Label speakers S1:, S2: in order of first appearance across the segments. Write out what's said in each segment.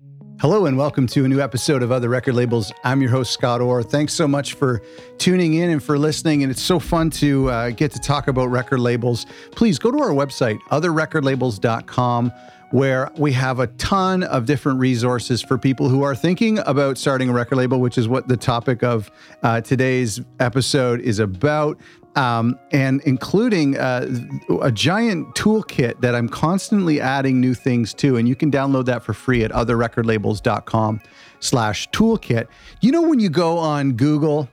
S1: Thank you. Hello and welcome to a new episode of Other Record Labels. I'm your host, Scott Orr. Thanks so much for tuning in and for listening. And it's so fun to uh, get to talk about record labels. Please go to our website, otherrecordlabels.com, where we have a ton of different resources for people who are thinking about starting a record label, which is what the topic of uh, today's episode is about um, and including uh, a giant toolkit that I'm constantly adding new things to. And you can download that for free at otherrecordlabels.com slash toolkit. You know, when you go on Google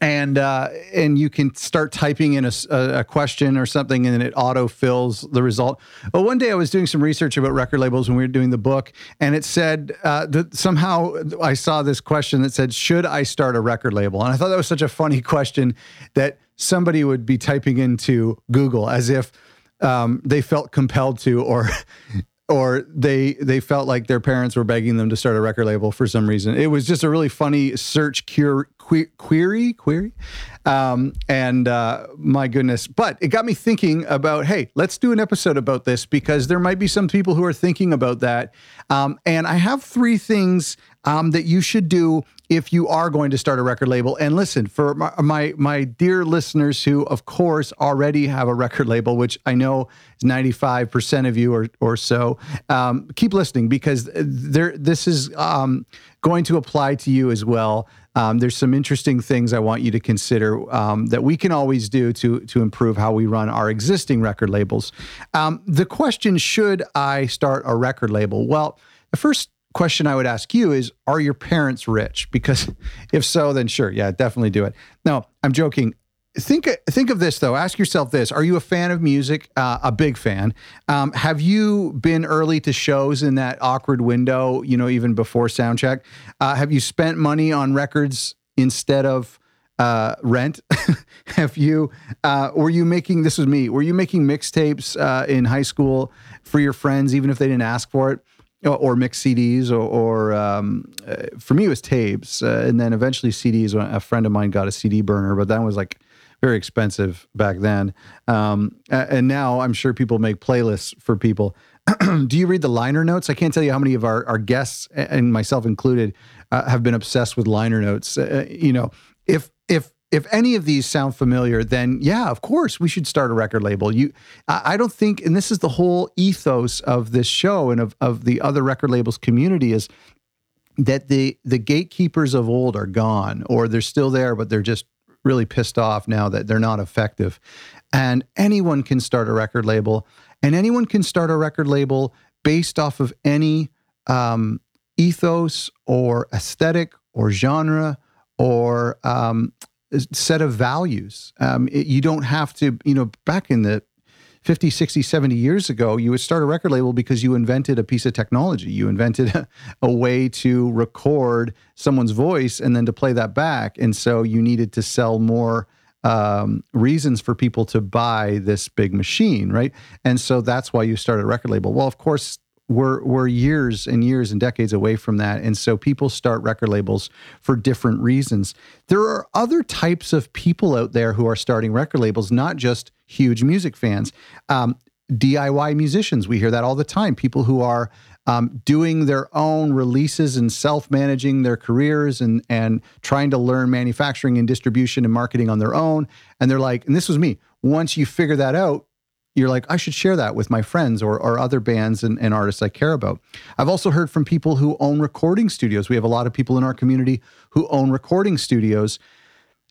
S1: and uh, and you can start typing in a, a, question or something and it auto fills the result. But one day I was doing some research about record labels when we were doing the book, and it said uh, that somehow I saw this question that said, "Should I start a record label?" And I thought that was such a funny question that somebody would be typing into Google as if um, they felt compelled to, or or they they felt like their parents were begging them to start a record label for some reason. It was just a really funny search cure, que- query query, um, and uh, my goodness! But it got me thinking about hey, let's do an episode about this because there might be some people who are thinking about that. Um, and I have three things um, that you should do if you are going to start a record label. And listen, for my, my, my dear listeners who, of course, already have a record label, which I know is ninety five percent of you or or so, um, keep listening because there this is um, going to apply to you as well. Um, there's some interesting things I want you to consider um, that we can always do to to improve how we run our existing record labels. Um, the question: Should I start a record label? Well, the first question I would ask you is Are your parents rich? Because if so, then sure, yeah, definitely do it. No, I'm joking. Think think of this though. Ask yourself this: Are you a fan of music? Uh, a big fan. Um, have you been early to shows in that awkward window? You know, even before soundcheck. Uh, have you spent money on records instead of uh, rent? have you? Uh, were you making? This was me. Were you making mixtapes uh, in high school for your friends, even if they didn't ask for it? or mix CDs, or, or um, uh, for me it was tapes, uh, and then eventually CDs. A friend of mine got a CD burner, but that was like very expensive back then. Um, and now I'm sure people make playlists for people. Do you read the liner notes? I can't tell you how many of our, our guests and myself included uh, have been obsessed with liner notes. Uh, you know, if if if any of these sound familiar, then yeah, of course we should start a record label. You, I don't think, and this is the whole ethos of this show and of of the other record labels community is that the the gatekeepers of old are gone, or they're still there, but they're just really pissed off now that they're not effective. And anyone can start a record label, and anyone can start a record label based off of any um, ethos or aesthetic or genre or um, set of values. Um, it, you don't have to, you know, back in the 50, 60, 70 years ago, you would start a record label because you invented a piece of technology. You invented a, a, way to record someone's voice and then to play that back. And so you needed to sell more um, reasons for people to buy this big machine, right? And so that's why you started a record label. Well, of course, we're we're years and years and decades away from that. And so people start record labels for different reasons. There are other types of people out there who are starting record labels not just huge music fans. Um, diy musicians we hear that all the time. People who are um, doing their own releases and self-managing their careers and and trying to learn manufacturing and distribution and marketing on their own. And they're like and this was me once you figure that out you're like, I should share that with my friends or, or other bands and, and artists I care about. I've also heard from people who own recording studios. We have a lot of people in our community who own recording studios.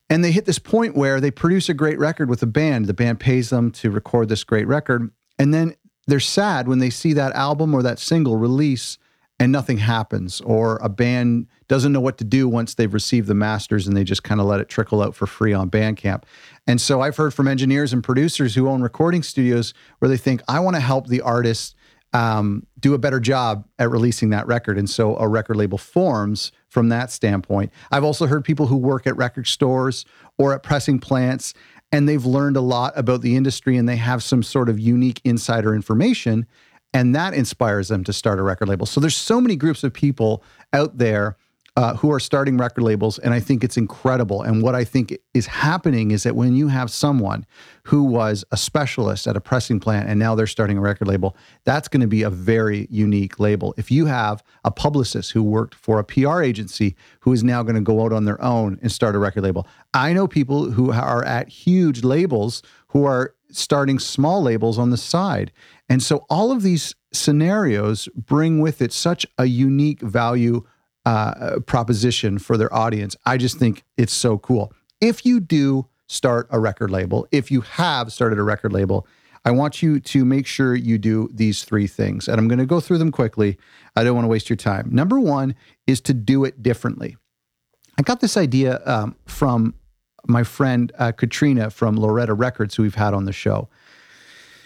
S1: And they hit this point where they produce a great record with a band. The band pays them to record this great record. And then they're sad when they see that album or that single release and nothing happens, or a band doesn't know what to do once they've received the masters and they just kind of let it trickle out for free on Bandcamp. And so I've heard from engineers and producers who own recording studios where they think, I want to help the artist um, do a better job at releasing that record. And so a record label forms from that standpoint. I've also heard people who work at record stores or at pressing plants and they've learned a lot about the industry and they have some sort of unique insider information and that inspires them to start a record label. So there's so many groups of people out there uh, who are starting record labels, and I think it's incredible. And what I think is happening is that when you have someone who was a specialist at a pressing plant and now they're starting a record label, that's going to be a very unique label. If you have a publicist who worked for a PR agency who is now going to go out on their own and start a record label, I know people who are at huge labels who are starting small labels on the side. And so all of these scenarios bring with it such a unique value uh, proposition for their audience. I just think it's so cool. If you do start a record label, if you have started a record label, I want you to make sure you do these three things. And I'm going to go through them quickly. I don't want to waste your time. Number one is to do it differently. I got this idea um, from my friend uh, Katrina from Loretta Records, who we've had on the show.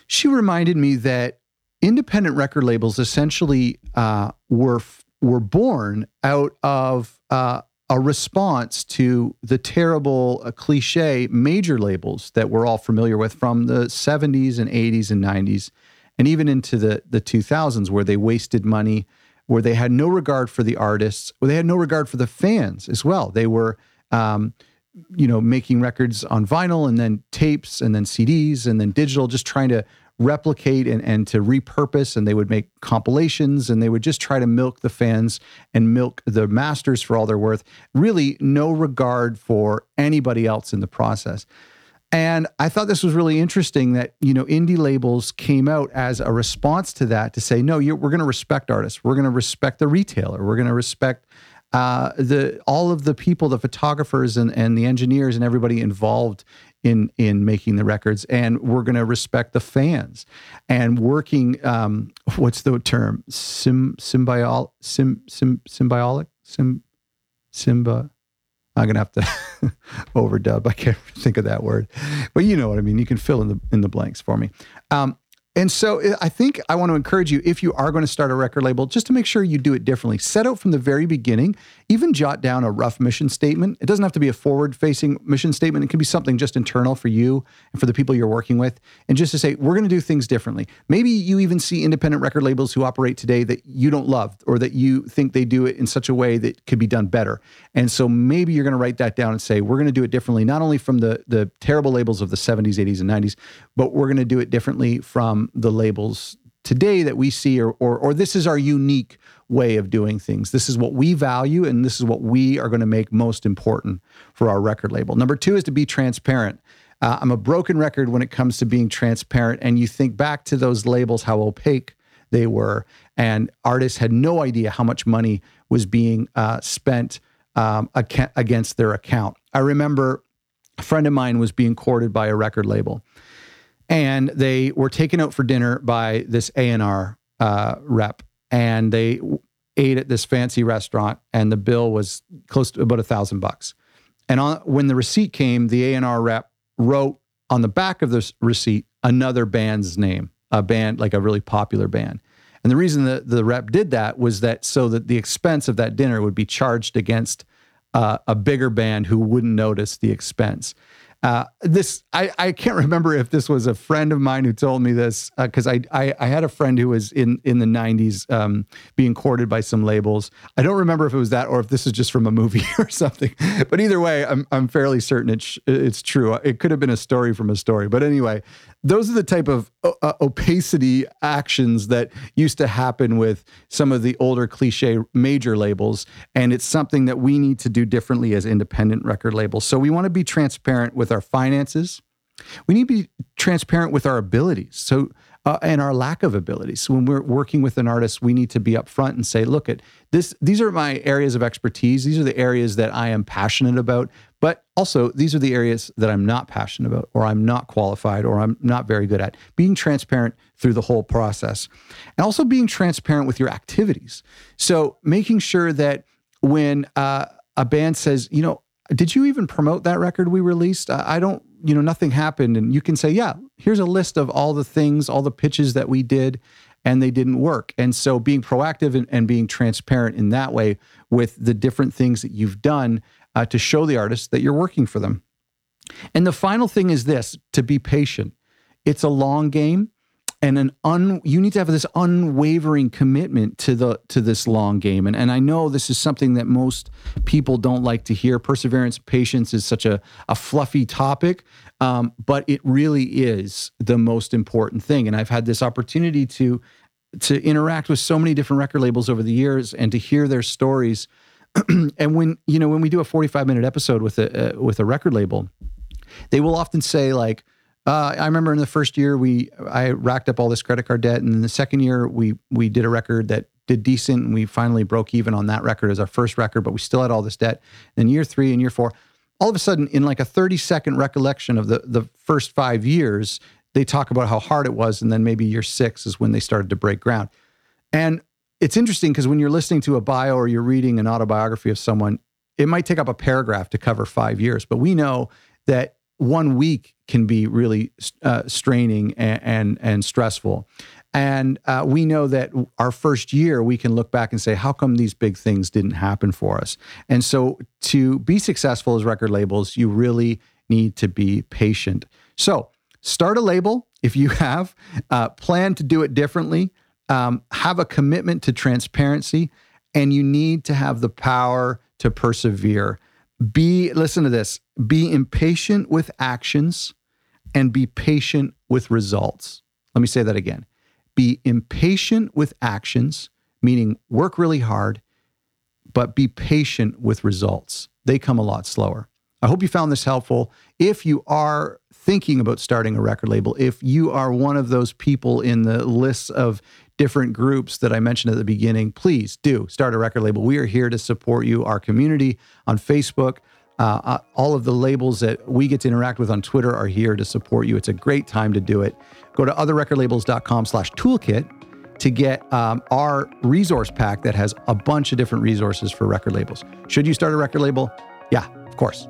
S1: She reminded me that independent record labels essentially uh, were were born out of uh, a response to the terrible uh, cliche major labels that we're all familiar with from the 70s and 80s and 90s, and even into the, the 2000s, where they wasted money, where they had no regard for the artists, where they had no regard for the fans as well. They were, um, you know, making records on vinyl and then tapes and then CDs and then digital, just trying to replicate and, and to repurpose and they would make compilations and they would just try to milk the fans and milk the masters for all they're worth. Really no regard for anybody else in the process. And i thought this was really interesting that you know indie labels came out as a response to that to say no we're going to respect artists. We're going to respect the retailer. We're going to respect uh, the all of the people, the photographers and, and the engineers and everybody involved in in making the records, and we're going to respect the fans and working. Um, what's the term? Sim symbiol sim sim symbiotic sim symba. I'm gonna have to overdub. I can't think of that word, but you know what I mean. You can fill in the in the blanks for me. Um, and so uh, I think I want to encourage you, if you are going to start a record label, just to make sure you do it differently. Set out from the very beginning, even jot down a rough mission statement. It doesn't have to be a forward facing mission statement. It can be something just internal for you and for the people you're working with. And just to say, we're going to do things differently. Maybe you even see independent record labels who operate today that you don't love or that you think they do it in such a way that could be done better. And so maybe you're going to write that down and say, we're going to do it differently, not only from the, the terrible labels of the 70s, 80s, and 90s, but we're going to do it differently from the labels today that we see or, or, or this is our unique way of doing things. This is what we value and this is what we are going to make most important for our record label. Number two is to be transparent. Uh, i'm a broken record when it comes to being transparent and you think back to those labels how opaque they were and artists had no idea how much money was being uh, spent um, against their account. I remember a friend of mine was being courted by a record label and they were taken out for dinner by this A&R uh, rep. And they ate at this fancy restaurant and the bill was close to about a thousand bucks. And on, when the receipt came the A&R rep wrote on the back of this receipt another band's name a band like a really popular band. And the reason that the rep did that was that so that the expense of that dinner would be charged against uh, a bigger band who wouldn't notice the expense uh, this I, I can't remember if this was a friend of mine who told me this because uh, I, I, I had a friend who was in in the '90s um, being courted by some labels. I don't remember if it was that or if this is just from a movie or something. But either way, I'm I'm fairly certain it's it's true. It could have been a story from a story. But anyway, those are the type of uh, uh, opacity actions that used to happen with some of the older cliche major labels and it's something that we need to do differently as independent record labels so we want to be transparent with our finances we need to be transparent with our abilities so uh, and our lack of abilities. So when we're working with an artist, we need to be upfront and say, "Look, at this. These are my areas of expertise. These are the areas that I am passionate about. But also, these are the areas that I'm not passionate about, or I'm not qualified, or I'm not very good at." Being transparent through the whole process, and also being transparent with your activities. So making sure that when uh, a band says, "You know, did you even promote that record we released? I don't you know, nothing happened. And you can say, yeah, here's a list of all the things, all the pitches that we did, and they didn't work. And so being proactive and, and being transparent in that way with the different things that you've done uh, to show the artist that you're working for them. And the final thing is this to be patient. It's a long game. and an un you need to have this unwavering commitment to the to this long game and and I know this is something that most people don't like to hear perseverance patience is such a a fluffy topic um, but it really is the most important thing and I've had this opportunity to to interact with so many different record labels over the years and to hear their stories and when you know when we do a 45 minute episode with a uh, with a record label they will often say like uh, I remember in the first year we I racked up all this credit card debt, and in the second year we we did a record that did decent, and we finally broke even on that record as our first record, but we still had all this debt. Then year three and year four, all of a sudden, in like a thirty second recollection of the the first five years, they talk about how hard it was, and then maybe year six is when they started to break ground. And it's interesting because when you're listening to a bio or you're reading an autobiography of someone, it might take up a paragraph to cover five years, but we know that one week can be really uh, straining and, and, and stressful. And uh, we know that our first year, we can look back and say, how come these big things didn't happen for us? And so, to be successful as record labels, you really need to be patient. So, start a label if you have, uh, plan to do it differently, um, have a commitment to transparency, and you need to have the power to persevere. Be, listen to this, be impatient with actions and be patient with results. Let me say that again. Be impatient with actions, meaning work really hard, but be patient with results. They come a lot slower. I hope you found this helpful. If you are thinking about starting a record label, if you are one of those people in the lists of different groups that I mentioned at the beginning, please do start a record label. We are here to support you, our community on Facebook. Uh, uh, all of the labels that we get to interact with on Twitter are here to support you. It's a great time to do it. Go to otherrecordlabels.com slash toolkit to get um, our resource pack that has a bunch of different resources for record labels. Should you start a record label? Yeah, of course.